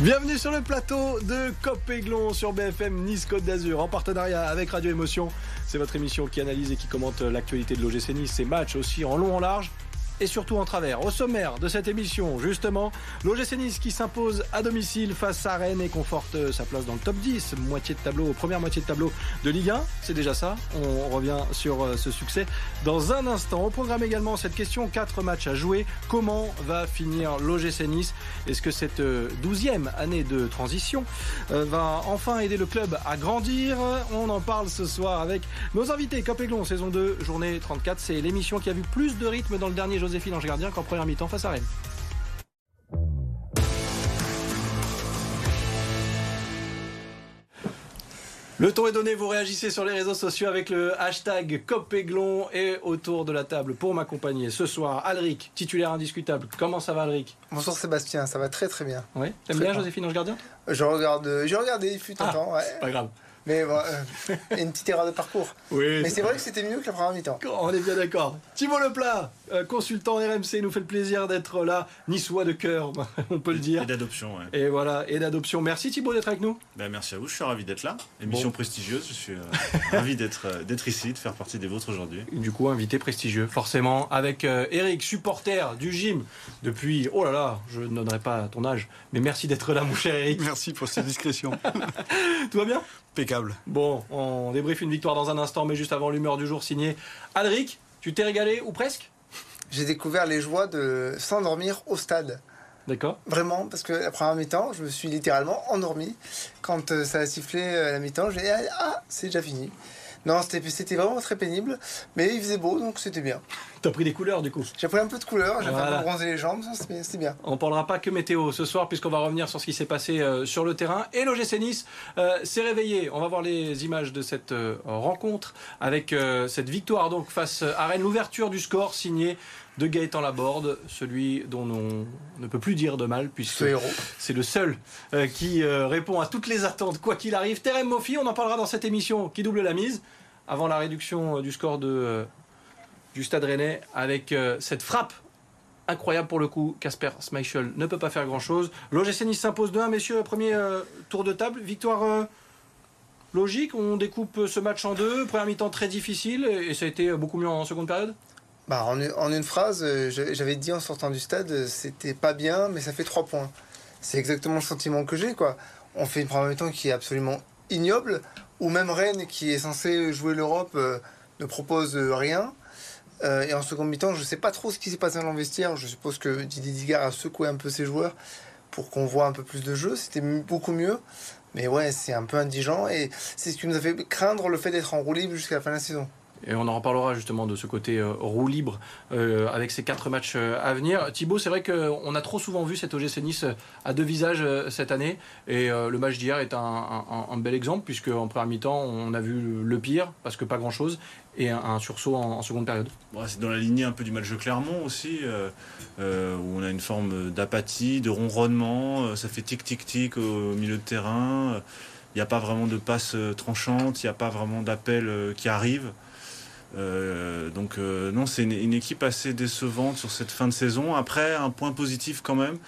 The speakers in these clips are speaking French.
Bienvenue sur le plateau de Cop Aiglon sur BFM Nice Côte d'Azur en partenariat avec Radio Émotion. C'est votre émission qui analyse et qui commente l'actualité de l'OGC Nice, ses matchs aussi en long en large et surtout en travers. Au sommaire de cette émission, justement, l'OGC Nice qui s'impose à domicile face à Rennes et conforte euh, sa place dans le top 10, moitié de tableau, première moitié de tableau de Ligue 1. C'est déjà ça. On revient sur euh, ce succès dans un instant. Au programme également cette question, quatre matchs à jouer. Comment va finir l'OGC Nice? Est-ce que cette euh, douzième année de transition va enfin aider le club à grandir? On en parle ce soir avec nos invités. Copéglon, saison 2, journée 34. C'est l'émission qui a vu plus de rythme dans le dernier jour Joséphine Ange Gardien qu'en première mi-temps face à Rennes. Le ton est donné, vous réagissez sur les réseaux sociaux avec le hashtag COPEGLON et autour de la table pour m'accompagner ce soir, Alric, titulaire indiscutable. Comment ça va Alric? Bonsoir Sébastien, ça va très très bien. Oui, t'aimes bien Joséphine Ange Gardien? Je regarde, j'ai regardé, il fut un ah, temps. Ouais. Pas grave. Mais bon, euh, une petite erreur de parcours. Oui. Mais c'est vrai que c'était mieux que la première mi-temps. On est bien d'accord. Thibault Leplat, consultant RMC, nous fait le plaisir d'être là, niçois de cœur, on peut le dire. Et d'adoption, ouais. Et voilà, et d'adoption. Merci Thibault d'être avec nous. Ben, merci à vous, je suis ravi d'être là. Émission prestigieuse, je suis euh, ravi d'être d'être ici, de faire partie des vôtres aujourd'hui. Du coup, invité prestigieux, forcément, avec Eric, supporter du gym depuis, oh là là, je ne donnerai pas ton âge, mais merci d'être là, mon cher Eric. Merci pour cette discrétion. Tout va bien? Impeccable. Bon, on débriefe une victoire dans un instant, mais juste avant l'humeur du jour signé. Alric, tu t'es régalé ou presque? J'ai découvert les joies de s'endormir au stade. D'accord. Vraiment, parce que la première mi-temps, je me suis littéralement endormi. Quand euh, ça a sifflé euh, la mi-temps, j'ai dit Ah, c'est déjà fini. Non, c'était vraiment très pénible, mais il faisait beau, donc c'était bien. T'as pris des couleurs du coup J'ai pris un peu de couleurs, j'ai fait un peu bronzer les jambes, c'était bien. On parlera pas que météo ce soir, puisqu'on va revenir sur ce qui s'est passé euh, sur le terrain. Et l'OGC Nice euh, s'est réveillé. On va voir les images de cette euh, rencontre avec cette victoire donc face à Rennes. L'ouverture du score signée de Gaëtan Laborde, celui dont on ne peut plus dire de mal, puisque c'est le seul qui répond à toutes les attentes, quoi qu'il arrive. Terem Mofi, on en parlera dans cette émission qui double la mise, avant la réduction du score de du Stade Rennais avec euh, cette frappe incroyable pour le coup. Casper Schmeichel ne peut pas faire grand-chose. L'OGC s'impose 2-1, messieurs. Premier euh, tour de table. Victoire euh, logique. On découpe ce match en deux. Première mi-temps très difficile et ça a été beaucoup mieux en seconde période? Bah, en, une phrase, j'avais dit en sortant du stade, c'était pas bien, mais ça fait trois points. C'est exactement le sentiment que j'ai. quoi. On fait une première mi-temps qui est absolument ignoble, où même Rennes, qui est censé jouer l'Europe, ne propose rien. Euh, et en seconde mi-temps, je ne sais pas trop ce qui s'est passé dans vestiaire. Je suppose que Didier Digard a secoué un peu ses joueurs pour qu'on voit un peu plus de jeu. C'était beaucoup mieux. Mais ouais, c'est un peu indigent. Et c'est ce qui nous a fait craindre le fait d'être en roue libre jusqu'à la fin de la saison. Et on en reparlera justement de ce côté euh, roue libre euh, avec ces quatre matchs euh, à venir. Thibaut, c'est vrai qu'on a trop souvent vu cet OGC Nice à deux visages cette année. Et le match d'hier est un, bel exemple, puisque en première mi-temps, on a vu le pire, parce que pas grand-chose, et un, sursaut en, seconde période. c'est dans la lignée un peu du match de Clermont aussi, où on a une forme d'apathie, de ronronnement. ça fait tic-tic-tic au milieu de terrain. Il n'y a pas vraiment de passe tranchante, il n'y a pas vraiment d'appel qui arrive. Euh, donc euh, non, c'est une, équipe assez décevante sur cette fin de saison. Après, un point positif quand même,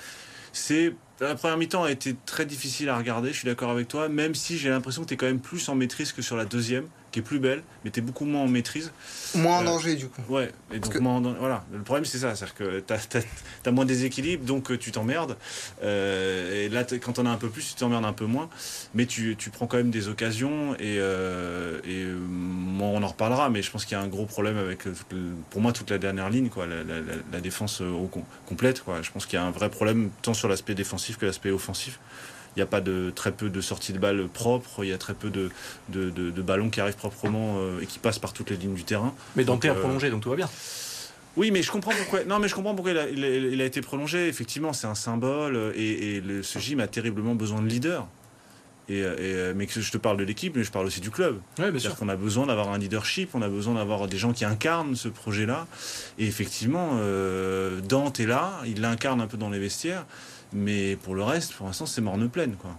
c'est la première mi-temps a été très difficile à regarder, je suis d'accord avec toi, même si j'ai l'impression que tu es quand même plus en maîtrise que sur la deuxième qui est plus belle, mais tu es beaucoup moins en maîtrise. Moins en euh, danger, du coup. Ouais, et donc voilà. Le problème, c'est ça, c'est-à-dire que tu as, moins déséquilibre, donc euh, tu t'emmerdes. Euh, et là, quand on a un peu plus, tu t'emmerdes un peu moins. Mais tu, tu, prends quand même des occasions, et, et on en reparlera, mais je pense qu'il y a un gros problème avec, pour moi, toute la dernière ligne, quoi, la, défense complète. Quoi. Je pense qu'il y a un vrai problème, tant sur l'aspect défensif que l'aspect offensif. Il n'y a pas de très peu de sorties de balles propres. Il y a très peu de, de, ballons qui arrivent proprement euh, et qui passent par toutes les lignes du terrain. Mais Dante a euh, prolongé, donc tout va bien. Oui, mais je comprends pourquoi. Non, mais je comprends pourquoi il a, été prolongé. Effectivement, c'est un symbole et, ce gym a terriblement besoin de leaders. Et, mais que je te parle de l'équipe, mais je parle aussi du club. Bien sûr. qu'on a besoin d'avoir un leadership, on a besoin d'avoir des gens qui incarnent ce projet-là. Et effectivement, euh, Dante est là, il l'incarne un peu dans les vestiaires. Mais pour le reste, pour l'instant, c'est morne pleine. Quoi.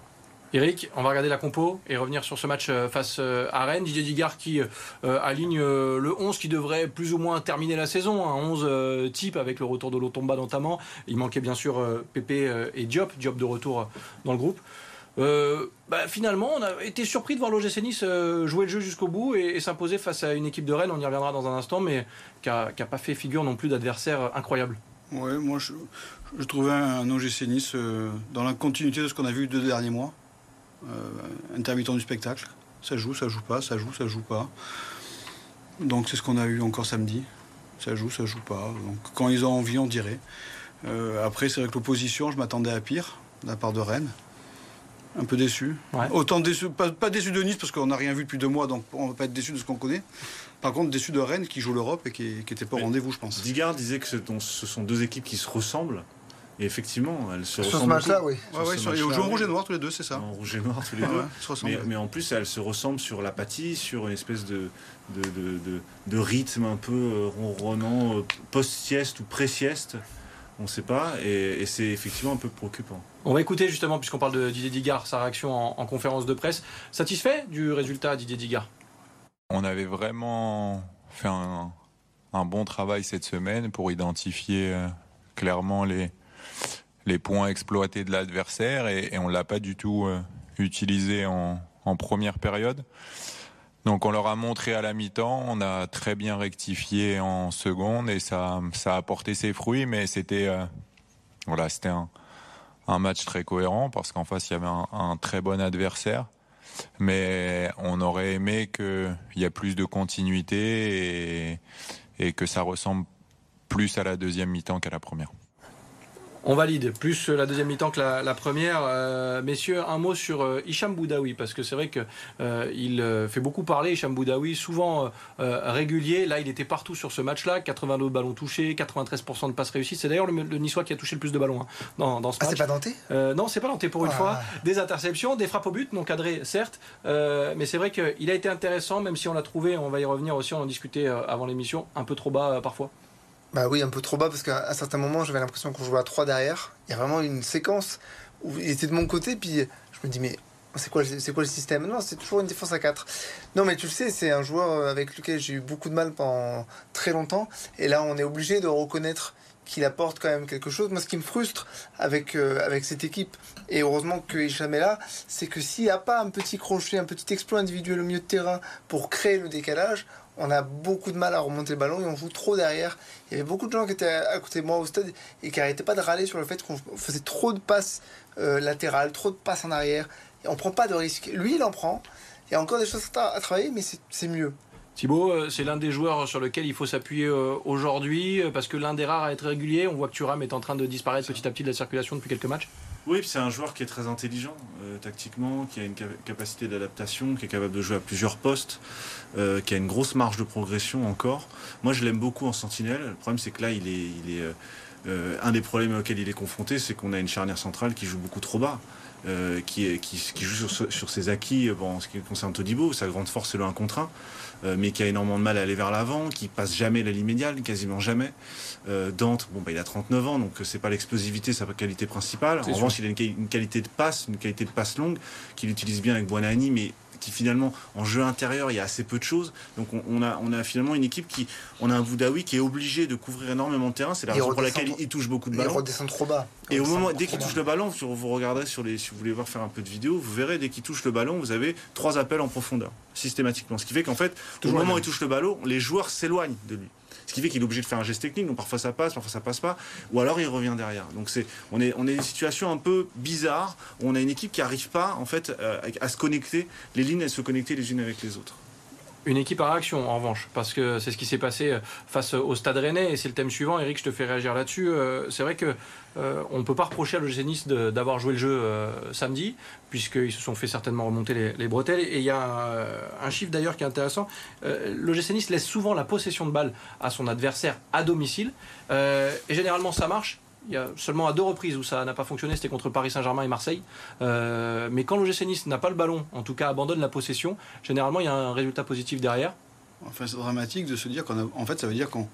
Eric, on va regarder la compo et revenir sur ce match euh, face euh, à Rennes. Didier Digard qui euh, aligne le 11 qui devrait plus ou moins terminer la saison, un 11 type avec le retour de Lotomba notamment. Il manquait bien sûr Pépé et Diop, Diop de retour dans le groupe. Bah, finalement, on a été surpris de voir l'OGC Nice jouer le jeu jusqu'au bout et, s'imposer face à une équipe de Rennes, on y reviendra dans un instant, mais qui n'a pas fait figure non plus d'adversaire incroyable. Oui, moi je, trouvais un OGC Nice dans la continuité de ce qu'on a vu deux derniers mois. Euh, intermittent du spectacle. Ça joue, ça joue pas, ça joue, ça joue pas. Donc c'est ce qu'on a eu encore samedi. Ça joue, ça joue pas. Donc quand ils ont envie, on dirait. Euh, après, c'est vrai que l'opposition, je m'attendais à pire de la part de Rennes. Un peu déçu. Autant déçu, pas, déçu de Nice parce qu'on n'a rien vu depuis deux mois, donc on ne va pas être déçu de ce qu'on connaît. Par contre, déçu de Rennes qui joue l'Europe et qui n'était pas au rendez-vous, je pense. Digard disait que ce sont deux équipes qui se ressemblent. Et effectivement, elles se Sur ce match-là, oui. Ouais, ouais, ils jouent en rouge et noir tous les deux, c'est ça. En rouge et noir tous les deux. mais, en plus, elles se ressemblent sur l'apathie, sur une espèce de, de, de, de rythme un peu euh, ronronnant, euh, post-sieste ou pré-sieste. On ne sait pas, et, c'est effectivement un peu préoccupant. On va écouter justement, puisqu'on parle de Didier Digard, sa réaction en, conférence de presse. Satisfait du résultat, Didier Digard? On avait vraiment fait un, bon travail cette semaine pour identifier euh, clairement les, points exploités de l'adversaire et, on l'a pas du tout euh, utilisé en, première période. Donc on leur a montré à la mi-temps, on a très bien rectifié en seconde et ça, ça a apporté ses fruits, mais c'était euh, voilà, c'était un, match très cohérent parce qu'en face il y avait un, très bon adversaire, mais on aurait aimé qu'il y ait plus de continuité et, et que ça ressemble plus à la deuxième mi-temps qu'à la première. On valide, plus la deuxième mi-temps que la, première. Euh, messieurs, un mot sur euh, Hicham Boudaoui, parce que c'est vrai qu'il euh, fait beaucoup parler, Hicham Boudaoui, souvent régulier. Là, il était partout sur ce match-là, 82 ballons touchés, 93% de passes réussies. C'est d'ailleurs le, Niçois qui a touché le plus de ballons hein, dans, ce ah, match. c'est pas denté Non, c'est pas denté pour une ah. fois. Des interceptions, des frappes au but, non cadrées, certes. mais c'est vrai qu'il a été intéressant, même si on l'a trouvé, on va y revenir aussi, on en discutait avant l'émission, un peu trop bas parfois. Bah oui, un peu trop bas parce qu'à un certain moment, j'avais l'impression qu'on jouait à 3 derrière. Il y a vraiment une séquence où il était de mon côté, puis je me dis, mais c'est quoi, c'est le système? Non, c'est toujours une défense à 4. Non, mais tu le sais, c'est un joueur avec lequel j'ai eu beaucoup de mal pendant très longtemps. Et là, on est obligé de reconnaître qu'il apporte quand même quelque chose. Moi, ce qui me frustre avec, euh, avec cette équipe, et heureusement qu'il jamais là, c'est que s'il n'y a pas un petit crochet, un petit exploit individuel au milieu de terrain pour créer le décalage, on a beaucoup de mal à remonter le ballon et on joue trop derrière. Il y avait beaucoup de gens qui étaient à côté de moi au stade et qui n'arrêtaient pas de râler sur le fait qu'on faisait trop de passes euh, latérales, trop de passes en arrière. Et on prend pas de risques. Lui, il en prend. Il y a encore des choses à, travailler, mais c'est mieux. Thibaut, euh, c'est l'un des joueurs sur lequel il faut s'appuyer euh, aujourd'hui parce que l'un des rares à être régulier. On voit que Thuram est en train de disparaître petit à petit de la circulation depuis quelques matchs. Oui, c'est un joueur qui est très intelligent tactiquement, qui a une capacité d'adaptation, qui est capable de jouer à plusieurs postes. Euh, qui a une grosse marge de progression encore. Moi, je l'aime beaucoup en sentinelle. Le problème, c'est que là, il est, euh, euh, un des problèmes auxquels il est confronté, c'est qu'on a une charnière centrale qui joue beaucoup trop bas. qui, qui, joue sur, sur, ses acquis bon, en ce qui concerne Todibo, sa grande force c'est le 1 contre 1, mais qui a énormément de mal à aller vers l'avant, qui passe jamais la ligne médiane, quasiment jamais. Dante, bon, bah, il a 39 ans, donc c'est pas l'explosivité sa qualité principale. En revanche, il a une, une, qualité de passe, une qualité de passe longue, qu'il utilise bien avec Buonani, mais qui finalement en jeu intérieur il y a assez peu de choses. Donc on, a, on a finalement une équipe qui, on a un Boudaoui qui est obligé de couvrir énormément de terrain. C'est la raison pour laquelle il, touche beaucoup de ballons. Il redescend trop bas. Et au moment, dès qu'il touche le ballon, vous regarderez sur les, si vous voulez voir faire un peu de vidéo, vous verrez dès qu'il touche le ballon, vous avez trois appels en profondeur systématiquement. Ce qui fait qu'en fait, au moment où il touche le ballon, les joueurs s'éloignent de lui. Ce qui fait qu'il est obligé de faire un geste technique, donc parfois ça passe, parfois ça passe pas, ou alors il revient derrière. Donc on est, on est une situation un peu bizarre, on a une équipe qui n'arrive pas en fait euh, à se connecter, les lignes elles se connecter les unes avec les autres une équipe à réaction en revanche, parce que c'est ce qui s'est passé euh, face au Stade Rennais et c'est le thème suivant. Eric, je te fais réagir là-dessus. Euh, c'est vrai que euh, on ne peut pas reprocher à l'OGC d'avoir joué le jeu samedi, puisqu'ils se sont fait certainement remonter les, bretelles. Et il y a un, chiffre d'ailleurs qui est intéressant. L'OGC Nice laisse souvent la possession de balle à son adversaire à domicile, et généralement ça marche il y a seulement à deux reprises où ça n'a pas fonctionné, c'était contre Paris Saint-Germain et Marseille. Euh, mais quand l'OGC Nice n'a pas le ballon, en tout cas abandonne la possession, généralement il y a un résultat positif derrière. Enfin, c'est dramatique de se dire qu'en fait, ça veut dire qu'on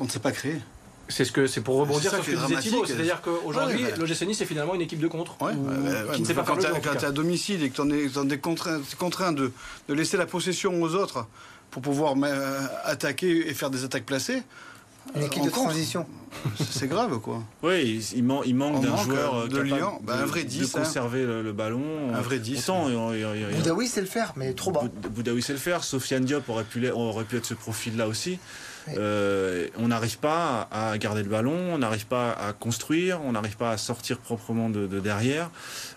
ne sait pas créer. C'est ce que c'est pour rebondir sur ce que disait Thibaut. C'est-à-dire qu'aujourd'hui, Ouais, ouais. l'OGC Nice est finalement une équipe de contre Ouais, ou- qui ne sait pas faire quand le jeu. Quand cas. tu es à domicile et que tu es contraint, t'es contraint de, de laisser la possession aux autres pour pouvoir euh, attaquer et faire des attaques placées, Une euh, équipe de transition. c'est grave quoi. Oui, il, il man- il manque d'un manque, joueur euh, euh, de capable Lyon. Bah, un vrai de 10, hein. conserver le, le ballon. Un vrai 10, Autant, il- il- il- il- Boudaoui sait le faire, mais trop bas. Boud- Boudaoui sait le faire. Sofiane Diop aurait pu, l'être- aurait pu être ce profil-là aussi. Euh, on n'arrive pas à garder le ballon, on n'arrive pas à construire, on n'arrive pas à sortir proprement de, de derrière.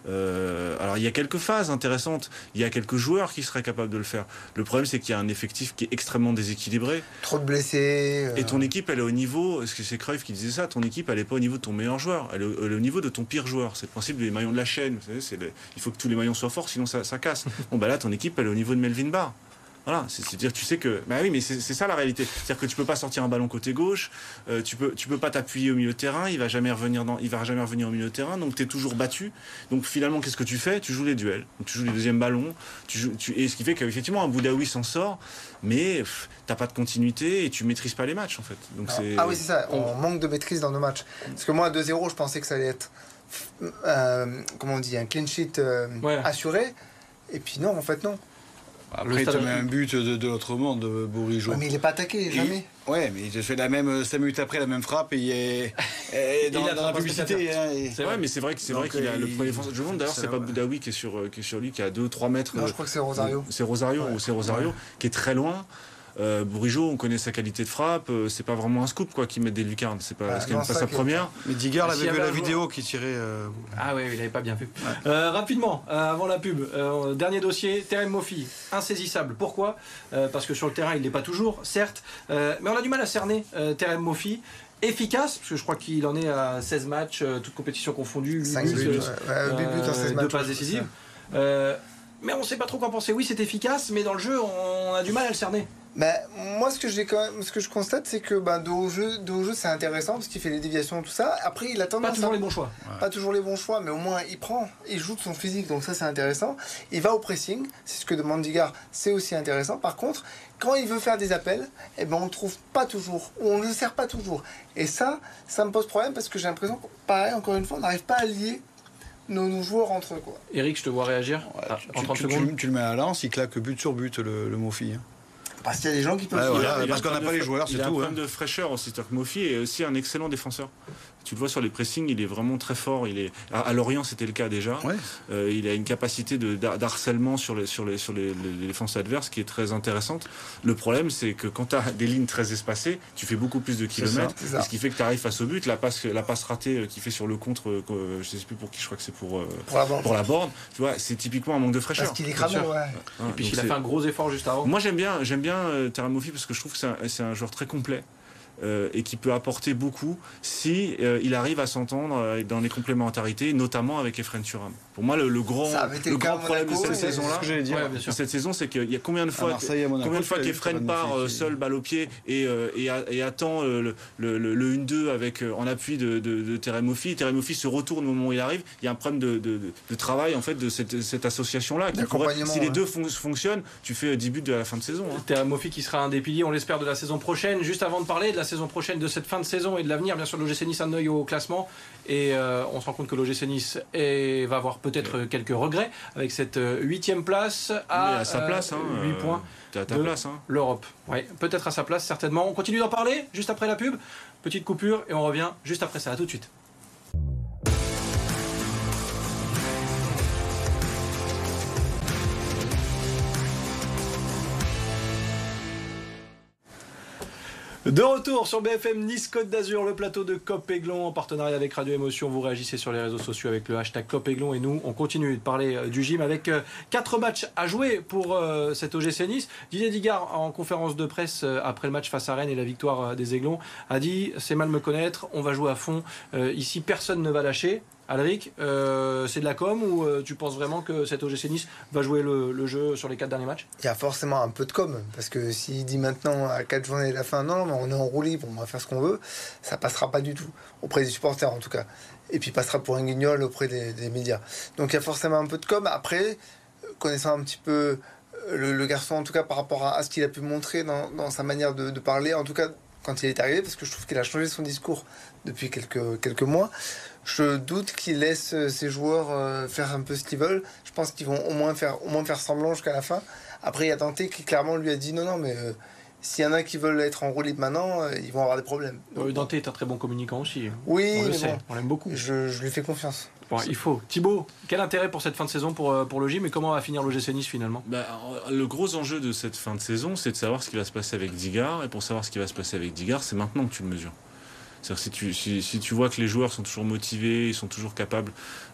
Euh, alors il y a quelques phases intéressantes, il y a quelques joueurs qui seraient capables de le faire. Le problème c'est qu'il y a un effectif qui est extrêmement déséquilibré. Trop de blessés. euh, Et ton équipe, elle est au niveau, est-ce que c'est Cruyff qui disait ça Ton équipe, elle est pas au niveau de ton meilleur joueur, elle est au, elle est au niveau de ton pire joueur. C'est le principe des maillons de la chaîne. Vous savez, c'est le- il faut que tous les maillons soient forts, sinon ça, ça casse. Bon, bah là, ton équipe, elle est au niveau de Melvin Barr. Voilà, c'est- c'est-à-dire, tu sais que, bah oui, mais c'est c'est ça la réalité. C'est-à-dire que tu peux pas sortir un ballon côté gauche, euh, tu peux, tu peux pas t'appuyer au milieu de terrain, il va jamais revenir dans, il va jamais revenir au milieu de terrain, donc tu es toujours battu. Donc finalement, qu'est-ce que tu fais? Tu joues les duels, donc tu joues les deuxièmes ballons, tu joues, tu, et ce qui fait qu'effectivement, un Boudaoui s'en sort, mais t'as pas de continuité et tu maîtrises pas les matchs en fait. Donc c'est. Ah oui, c'est ça. On manque de maîtrise dans nos matchs. Parce que moi, à 2-0, je pensais que ça allait être, euh, comment on dit, un clean sheet euh, Ouais. assuré. Et puis non, en fait, non. Après, stade- tu mets un but de, de l'autre monde, de Bourigeau. Ouais, mais il n'est pas attaqué, jamais. Ouais, mais il fait la même 5 minutes après la même frappe et il est, et dans, Il a dans la publicité. hein, et- C'est Ouais, vrai. mais c'est vrai que c'est vrai qu'il a euh, le il- premier défenseur du monde. D'ailleurs, c'est pas. Boudaoui qui est sur euh, qui est sur lui, qui est à 2-3 mètres. Non, euh, je crois que c'est Rosario. C'est Rosario Ouais. ou c'est Rosario qui est très loin. Euh, Bourigeau, on connaît sa qualité de frappe. euh, c'est pas vraiment un scoop quoi qui met des lucarnes. C'est pas, Ah, c'est quand même non, pas sa première. Mais Digard Ah, avait vu avait la vidéo qui tirait. euh, Ah oui, il n'avait pas bien vu. Euh, rapidement, euh, avant la pub, euh, dernier dossier, Terem Moffi, insaisissable. Pourquoi? Euh, Parce que sur le terrain, il n'est pas toujours, certes, euh, mais on a du mal à cerner euh, Terem Moffi. Efficace, parce que je crois qu'il en est à 16 matchs, euh, toutes compétitions confondues, 5 huit buts, buts, ouais. Ouais, huit buts en 16 deux matchs. passes décisives. Mais on ne sait pas trop quoi penser. Oui, c'est efficace, mais dans le jeu, on a du mal à le cerner. Bah, moi, ce que, j'ai quand même, ce que je constate, c'est que bah, de haut jeu, de haut jeu c'est intéressant parce qu'il fait les déviations, tout ça. Après, il a Pas tendance toujours à- les bons choix. pas toujours les bons choix, mais au moins il prend, il joue de son physique, donc ça c'est intéressant. Il va au pressing, c'est ce que demande Digard, c'est aussi intéressant. Par contre, quand il veut faire des appels, eh ben on le trouve pas toujours, ou on ne le sert pas toujours. Et ça, ça me pose problème parce que j'ai l'impression, que, pareil, encore une fois, on n'arrive pas à lier nos, nos joueurs entre eux. Quoi. Eric, je te vois réagir ouais, Ah, tu, en tu- 30 tu- secondes. tu- tu le mets à lance, il claque but sur but le, le Mofi. hein. Parce qu'il y a des gens qui peuvent. Ouais, voilà. Il il a parce qu'on n'a pas de les joueurs, Il c'est a un tout, problème hein. de fraîcheur aussi. Mofi est aussi un excellent défenseur. Tu le vois sur les pressings, il est vraiment très fort. Il est à, à Lorient, c'était le cas déjà. Ouais. Euh, il a une capacité de d'har- d'harcèlement sur les sur les sur les, les- les défenses adverses qui est très intéressante. Le problème, c'est que quand tu as des lignes très espacées, tu fais beaucoup plus de kilomètres. ça. Ce qui fait que tu arrives face au but. La passe la passe ratée euh, qu'il fait sur le contre, euh, que- je sais plus pour qui. Je crois que c'est pour euh, Pour la banque. pour la borne. Tu vois, c'est typiquement un manque de fraîcheur. Parce qu'il est cramé, ouais. Et puis il a fait un gros effort juste avant. moi j'aime bien, j'aime bien euh, Terem Moffi parce que je trouve que c'est un, c'est un joueur très complet. Euh, et qui peut apporter beaucoup si euh, il arrive à s'entendre euh, dans les complémentarités, notamment avec Efren Turam. Pour moi, le, le grand, le grand problème de cette saison-là, ce. Ouais, cette saison, c'est qu'il y a combien de fois, combien de fois qu'Efren part euh, seul, balle au pied, et, euh, et, a- et attend euh, le, le, le, le 1-2 avec en appui de, de, de se retourne au moment où il arrive. Il y a un problème de, de, de- de travail en fait de cette, cette association-là. Si les ouais. deux fon- fonctionnent, tu fais 10 buts de la fin de saison. hein. Qui sera un des piliers, on l'espère, de la saison prochaine. Juste avant de parler de la saison prochaine, de cette fin de saison et de l'avenir, bien sûr, l'OGC Nice a un œil au classement. Et euh, on se rend compte que l'OGC Nice est- va avoir peut-être quelques regrets avec cette euh, huitième place à, sa place. Hein, 8 euh, points. À ta de- place. Hein. L'Europe, oui, peut-être à sa place, certainement. On continue d'en parler juste après la pub. Petite coupure et on revient juste après ça. À tout de suite. De retour sur BFM Nice Côte d'Azur, le plateau de Cop Aiglon en partenariat avec Radio Émotion. Vous réagissez sur les réseaux sociaux avec le hashtag Cop et nous, on continue de parler euh, du gym avec euh, quatre matchs à jouer pour euh, cet OGC Nice. Didier Digard, en conférence de presse euh, après le match face à Rennes et la victoire des Aiglons, a dit c'est mal me connaître, on va jouer à fond. Ici, personne ne va lâcher. Alric, euh, c'est de la com ou euh, tu penses vraiment que cet OGC Nice va jouer le, jeu sur les quatre derniers matchs? Il y a forcément un peu de com, parce que s'il dit maintenant à 4 journées de la fin, non, mais on est en roue libre, on va faire ce qu'on veut, ça passera pas du tout, auprès des supporters en tout cas. Et puis passera pour un guignol auprès des, médias. Donc il y a forcément un peu de com. Après, connaissant un petit peu euh, le, garçon, en tout cas par rapport à, ce qu'il a pu montrer dans, sa manière de, parler, en tout cas quand il est arrivé, parce que je trouve qu'il a changé son discours depuis quelques mois. Je doute qu'il laisse euh, ses joueurs euh, faire un peu ce qu'ils veulent. Je pense qu'ils vont au moins faire, au moins faire semblant jusqu'à la fin. Après, il y a Dante qui clairement lui a dit non, non, mais euh, s'il y en a qui veulent être en roue libre maintenant, euh, ils vont avoir des problèmes. Dante est un très bon communicant aussi. Oui, on le sait, bon, on l'aime beaucoup. je, je lui fais confiance. Bon, il faut. Thibaut, quel intérêt pour cette fin de saison pour, pour le gym et comment va finir l'OGC Nice finalement? Bah, le gros enjeu de cette fin de saison, c'est de savoir ce qui va se passer avec Digard. Et pour savoir ce qui va se passer avec Digard, c'est maintenant que tu le mesures. C'est-à-dire si tu, si, si tu vois que les joueurs sont toujours motivés, ils sont toujours capables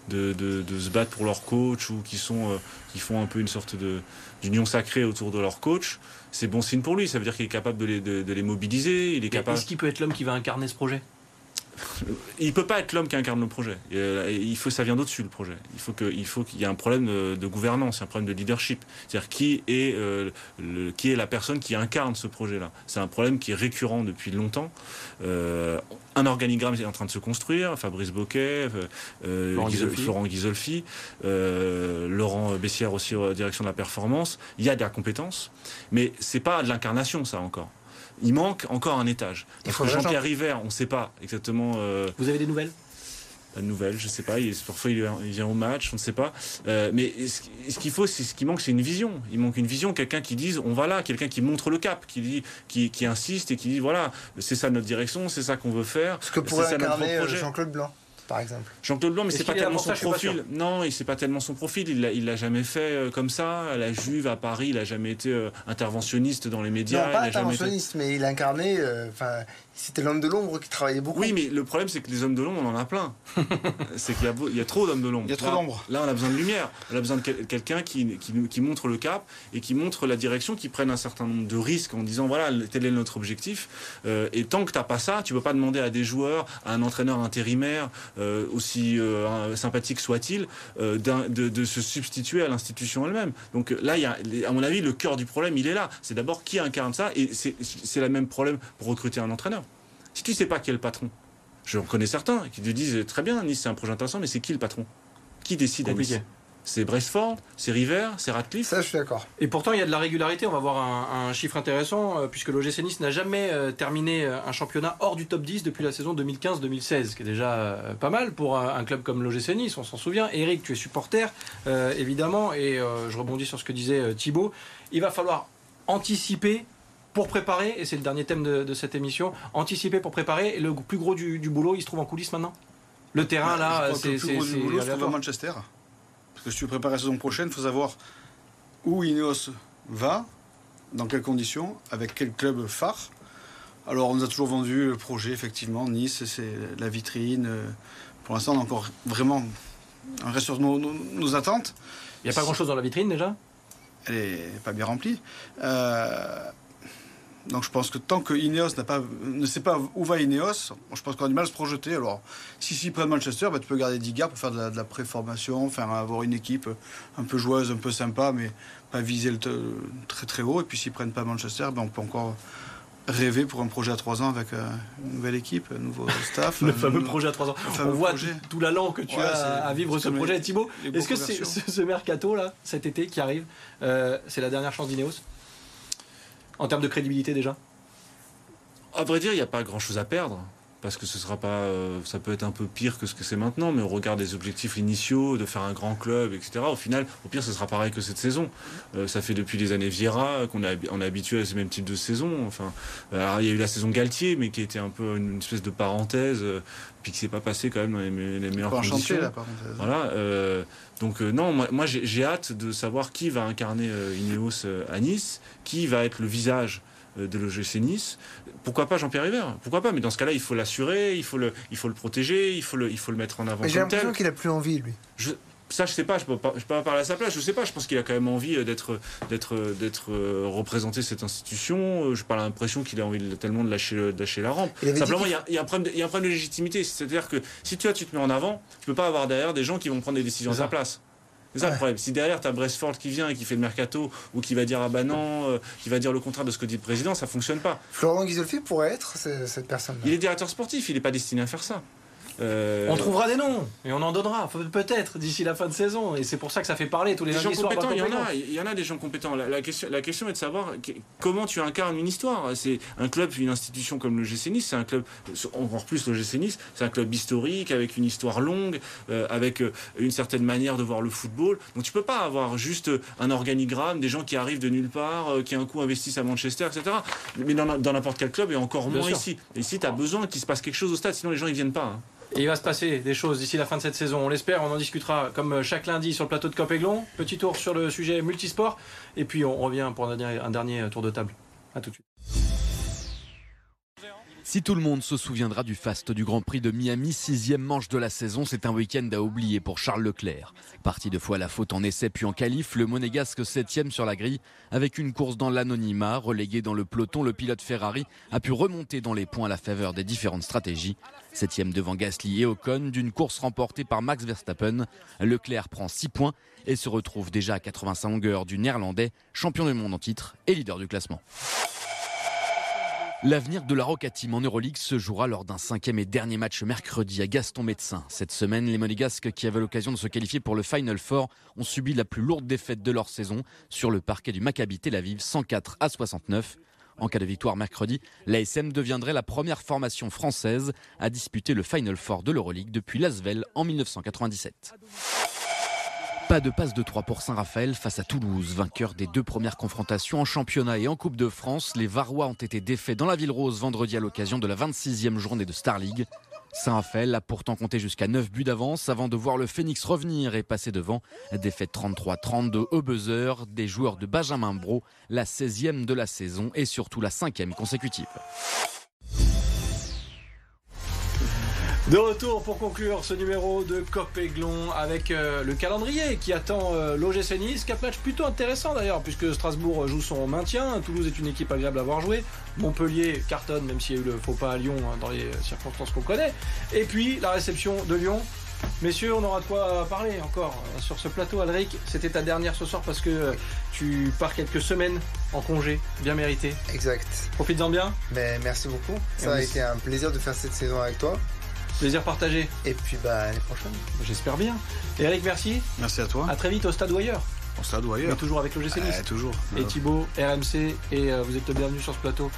de, de, de se battre pour leur coach ou qui sont euh, qui font un peu une sorte de d'union sacrée autour de leur coach, c'est bon signe pour lui. Ça veut dire qu'il est capable de les, de, de les mobiliser. Il est Mais capable. Est-ce qu'il peut être l'homme qui va incarner ce projet? Il peut pas être l'homme qui incarne le projet. Euh, Il faut, ça vient d'au-dessus le projet. Il faut que, il faut qu'il y ait un problème de, de gouvernance, un problème de leadership. C'est-à-dire qui est euh, le, qui est la personne qui incarne ce projet-là. C'est un problème qui est récurrent depuis longtemps. Euh, un organigramme est en train de se construire. Fabrice Boquet, euh, euh, Florent Ghisolfi. Florent Ghisolfi, Laurent Bessière aussi direction de la performance. Il y a de la compétence, mais c'est pas de l'incarnation ça encore. Il manque encore un étage. Parce que de. Jean-Pierre River, on ne sait pas exactement euh, Vous avez des nouvelles? la nouvelle, je sais pas. Il, parfois il, il vient au match, on ne sait pas. Euh, mais ce, ce qu'il faut, c'est ce qui manque, c'est une vision. Il manque une vision, quelqu'un qui dise on va là, quelqu'un qui montre le cap, qui dit, qui, qui insiste et qui dit voilà, c'est ça notre direction, c'est ça qu'on veut faire. Ce que pourrait incarner euh. Jean-Claude Blanc, par exemple. Jean-Claude Blanc, mais c'est pas tellement son profil. Non, il c'est pas tellement son profil. Il l'a, il l'a jamais fait euh, comme ça. À la Juve, à Paris, il a jamais été euh, interventionniste dans les médias. non, pas il a jamais été- interventionniste, mais il incarnait. euh, Enfin, c'était l'homme de l'ombre qui travaillait beaucoup. Oui, mais le problème, c'est que les hommes de l'ombre, on en a plein. c'est qu'il y a, beau- il y a trop d'hommes de l'ombre. Il y a trop Là- d'ombre. Là, on a besoin de lumière. On a besoin de quel- quelqu'un qui, qui, nous- qui montre le cap et qui montre la direction, qui prenne un certain nombre de risques en disant voilà, tel est notre objectif. Euh, et tant que tu n'as pas ça, tu ne peux pas demander à des joueurs, à un entraîneur intérimaire, euh, aussi euh, sympathique soit-il, euh, de, se substituer à l'institution elle-même. Donc là, à mon avis, le cœur du problème, il est là. C'est d'abord qui incarne ça. Et c'est le même problème pour recruter un entraîneur. Si tu sais pas qui est le patron, je connais certains qui te disent très bien, Nice c'est un projet intéressant, mais c'est qui le patron? Qui décide à Nice? C'est Brestford, c'est River, c'est Radcliffe. Ça, je suis d'accord. Et pourtant, il y a de la régularité. On va voir un, un chiffre intéressant, euh, puisque l'OGC Nice n'a jamais euh, terminé euh, un championnat hors du top 10 depuis la saison 2015-2016, ce qui est déjà euh, pas mal pour un, un club comme l'OGC Nice, on s'en souvient. Eric, tu es supporter, euh, évidemment, et euh, je rebondis sur ce que disait euh, Thibaut. Il va falloir anticiper pour préparer, et c'est le dernier thème de, de cette émission, anticiper pour préparer. Et le plus gros du, du boulot, il se trouve en coulisses maintenant? Le terrain, là, c'est le plus gros du boulot se trouve à. Manchester. Que si tu prépares la saison prochaine, il faut savoir où Ineos va, dans quelles conditions, avec quel club phare. Alors, on nous a toujours vendu le projet, effectivement. Nice, c'est la vitrine. Pour l'instant, on a encore vraiment. On reste sur nos, nos- nos attentes. Il n'y a pas grand-chose dans la vitrine déjà? Elle est pas bien remplie. Euh, donc je pense que tant que Ineos pas, ne sait pas où va Ineos, je pense qu'on a du mal à se projeter. Alors, si s'ils prennent Manchester, bah, tu peux garder Digard pour faire de la, de la préformation, faire avoir une équipe un peu joueuse, un peu sympa, mais pas viser le très très haut. Et puis s'ils prennent pas Manchester, bah, on peut encore rêver pour un projet à trois ans avec euh, une nouvelle équipe, un nouveau staff. Le fameux projet à 3 ans. On voit projet. tout, l'allant que tu Ouais, as à vivre ce projet. Thibaut, est-ce que c'est, ce mercato là, cet été qui arrive, euh, c'est la dernière chance d'Ineos? En termes de crédibilité déjà? À vrai dire, il n'y a pas grand-chose à perdre. Parce que ce sera pas, euh, ça peut être un peu pire que ce que c'est maintenant, mais au regard des objectifs initiaux, de faire un grand club, etc. Au final, au pire, ce sera pareil que cette saison. Euh, ça fait depuis les années Vieira qu'on est, habi- on est habitué à ce même type de saison. Enfin, alors, il y a eu la saison Galtier, mais qui était un peu une espèce de parenthèse, euh, puis qui s'est pas passé quand même dans les, les meilleures conditions. chantier là, par contre. Voilà. euh, donc euh, non, moi, moi, j'ai hâte de savoir qui va incarner euh, Ineos euh, à Nice, qui va être le visage euh, de l'OGC Nice. Pourquoi pas Jean-Pierre River Pourquoi pas? Mais dans ce cas-là, il faut l'assurer, il faut le, il faut le protéger, il faut le, il faut le mettre en avant Mais j'ai l'impression qu'il a plus envie, lui. Ça, je sais pas, je peux pas, je peux pas parler à sa place. Je sais pas. Je pense qu'il a quand même envie euh, d'être, d'être, euh, d'être euh, représenté cette institution. Euh, J'ai pas l'impression qu'il a envie de- tellement de lâcher, de lâcher la rampe. Il Simplement, il y, a, il y a un problème de, il y a un problème de légitimité. C'est-à-dire que si toi, tu te mets en avant, tu peux pas avoir derrière des gens qui vont prendre des décisions à ça. place. C'est ça le problème. Si derrière, tu as Brestford qui vient et qui fait le mercato, ou qui va dire ah bah non, euh, qui va dire le contraire de ce que dit le président, ça fonctionne pas. Florent Ghisolfi pourrait être ce- cette personne-là? Il est directeur sportif, il n'est pas destiné à faire ça. Euh, On trouvera des noms et on en donnera peut-être d'ici la fin de saison. Et c'est pour ça que ça fait parler tous les des gens compétents, il y en a, il y en a des gens compétents. La, la question, la question est de savoir que- comment tu incarnes une histoire. C'est un club, une institution comme le GC Nice, c'est un club, encore plus le GC Nice, c'est un club historique avec une histoire longue, euh, avec euh, une certaine manière de voir le football. Donc tu peux pas avoir juste un organigramme, des gens qui arrivent de nulle part, euh, qui un coup investissent à Manchester, etc. Mais dans dans n'importe quel club et encore Bien moins sûr. ici. Et ici, tu as besoin qu'il se passe quelque chose au stade, sinon les gens ils viennent pas. hein. Et il va se passer des choses d'ici la fin de cette saison. On l'espère, on en discutera comme chaque lundi sur le plateau de Copéglon. Petit tour sur le sujet multisport. Et puis on revient pour un dernier, un dernier tour de table. À tout de suite. Si tout le monde se souviendra du faste du Grand Prix de Miami, sixième manche de la saison, c'est un week-end à oublier pour Charles Leclerc. Parti de fois à la faute en essai puis en qualif, le monégasque septième sur la grille, avec une course dans l'anonymat, relégué dans le peloton, le pilote Ferrari a pu remonter dans les points à la faveur des différentes stratégies. Septième devant Gasly et Ocon, d'une course remportée par Max Verstappen, Leclerc prend 6 points et se retrouve déjà à 85 longueurs du néerlandais, champion du monde en titre et leader du classement. L'avenir de la Roca Team en Euroleague se jouera lors d'un cinquième et dernier match mercredi à Gaston Médecin. Cette semaine, les Monégasques qui avaient l'occasion de se qualifier pour le Final Four ont subi la plus lourde défaite de leur saison sur le parquet du Maccabi Tel Aviv 104 à 69. En cas de victoire mercredi, l'ASM deviendrait la première formation française à disputer le Final Four de l'Euroleague depuis l'Asvel en 1997. Pas de passe de 3 pour Saint-Raphaël face à Toulouse, vainqueur des deux premières confrontations en championnat et en Coupe de France. Les Varois ont été défaits dans la Ville Rose vendredi à l'occasion de la 26e journée de Star League. Saint-Raphaël a pourtant compté jusqu'à 9 buts d'avance avant de voir le Phoenix revenir et passer devant. Défaite 33-32 au buzzer des joueurs de Benjamin Bro, la 16e de la saison et surtout la 5e consécutive. De retour pour conclure ce numéro de Copéglon avec euh, le calendrier qui attend euh, l'OGC Nice. Quatre matchs plutôt intéressants d'ailleurs puisque Strasbourg joue son maintien. Toulouse est une équipe agréable à voir jouer. Montpellier cartonne même s'il y a eu le faux pas à Lyon hein, dans les circonstances qu'on connaît. Et puis la réception de Lyon. Messieurs, on aura de quoi parler encore euh, sur ce plateau. Alric, c'était ta dernière ce soir parce que euh, tu pars quelques semaines en congé, bien mérité. Exact. Profites-en bien, Mais merci beaucoup. Ça a été un plaisir de faire cette saison avec toi. Plaisir partagé. Et puis bah l'année prochaine. J'espère bien. Eric, merci. Merci à toi. À très vite au stade ou ailleurs. On se ou Mais ailleurs. toujours avec l'OGC Nice. Eh, toujours. et Thibaut, RMC, et euh, vous êtes le bienvenu sur ce plateau.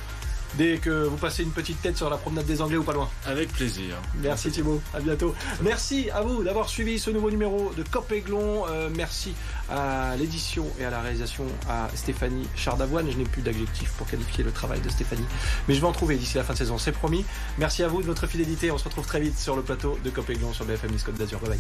Dès que vous passez une petite tête sur la promenade des Anglais ou pas loin. Avec plaisir. Merci Thibaut, à bientôt. Merci à vous d'avoir suivi ce nouveau numéro de Copéglon. Euh, merci à l'édition et à la réalisation à Stéphanie Chardavoine. Je n'ai plus d'adjectif pour qualifier le travail de Stéphanie, mais je vais en trouver d'ici la fin de saison, c'est promis. Merci à vous de votre fidélité. On se retrouve très vite sur le plateau de Copéglon sur BFM Nice Côte d'Azur. Bye bye.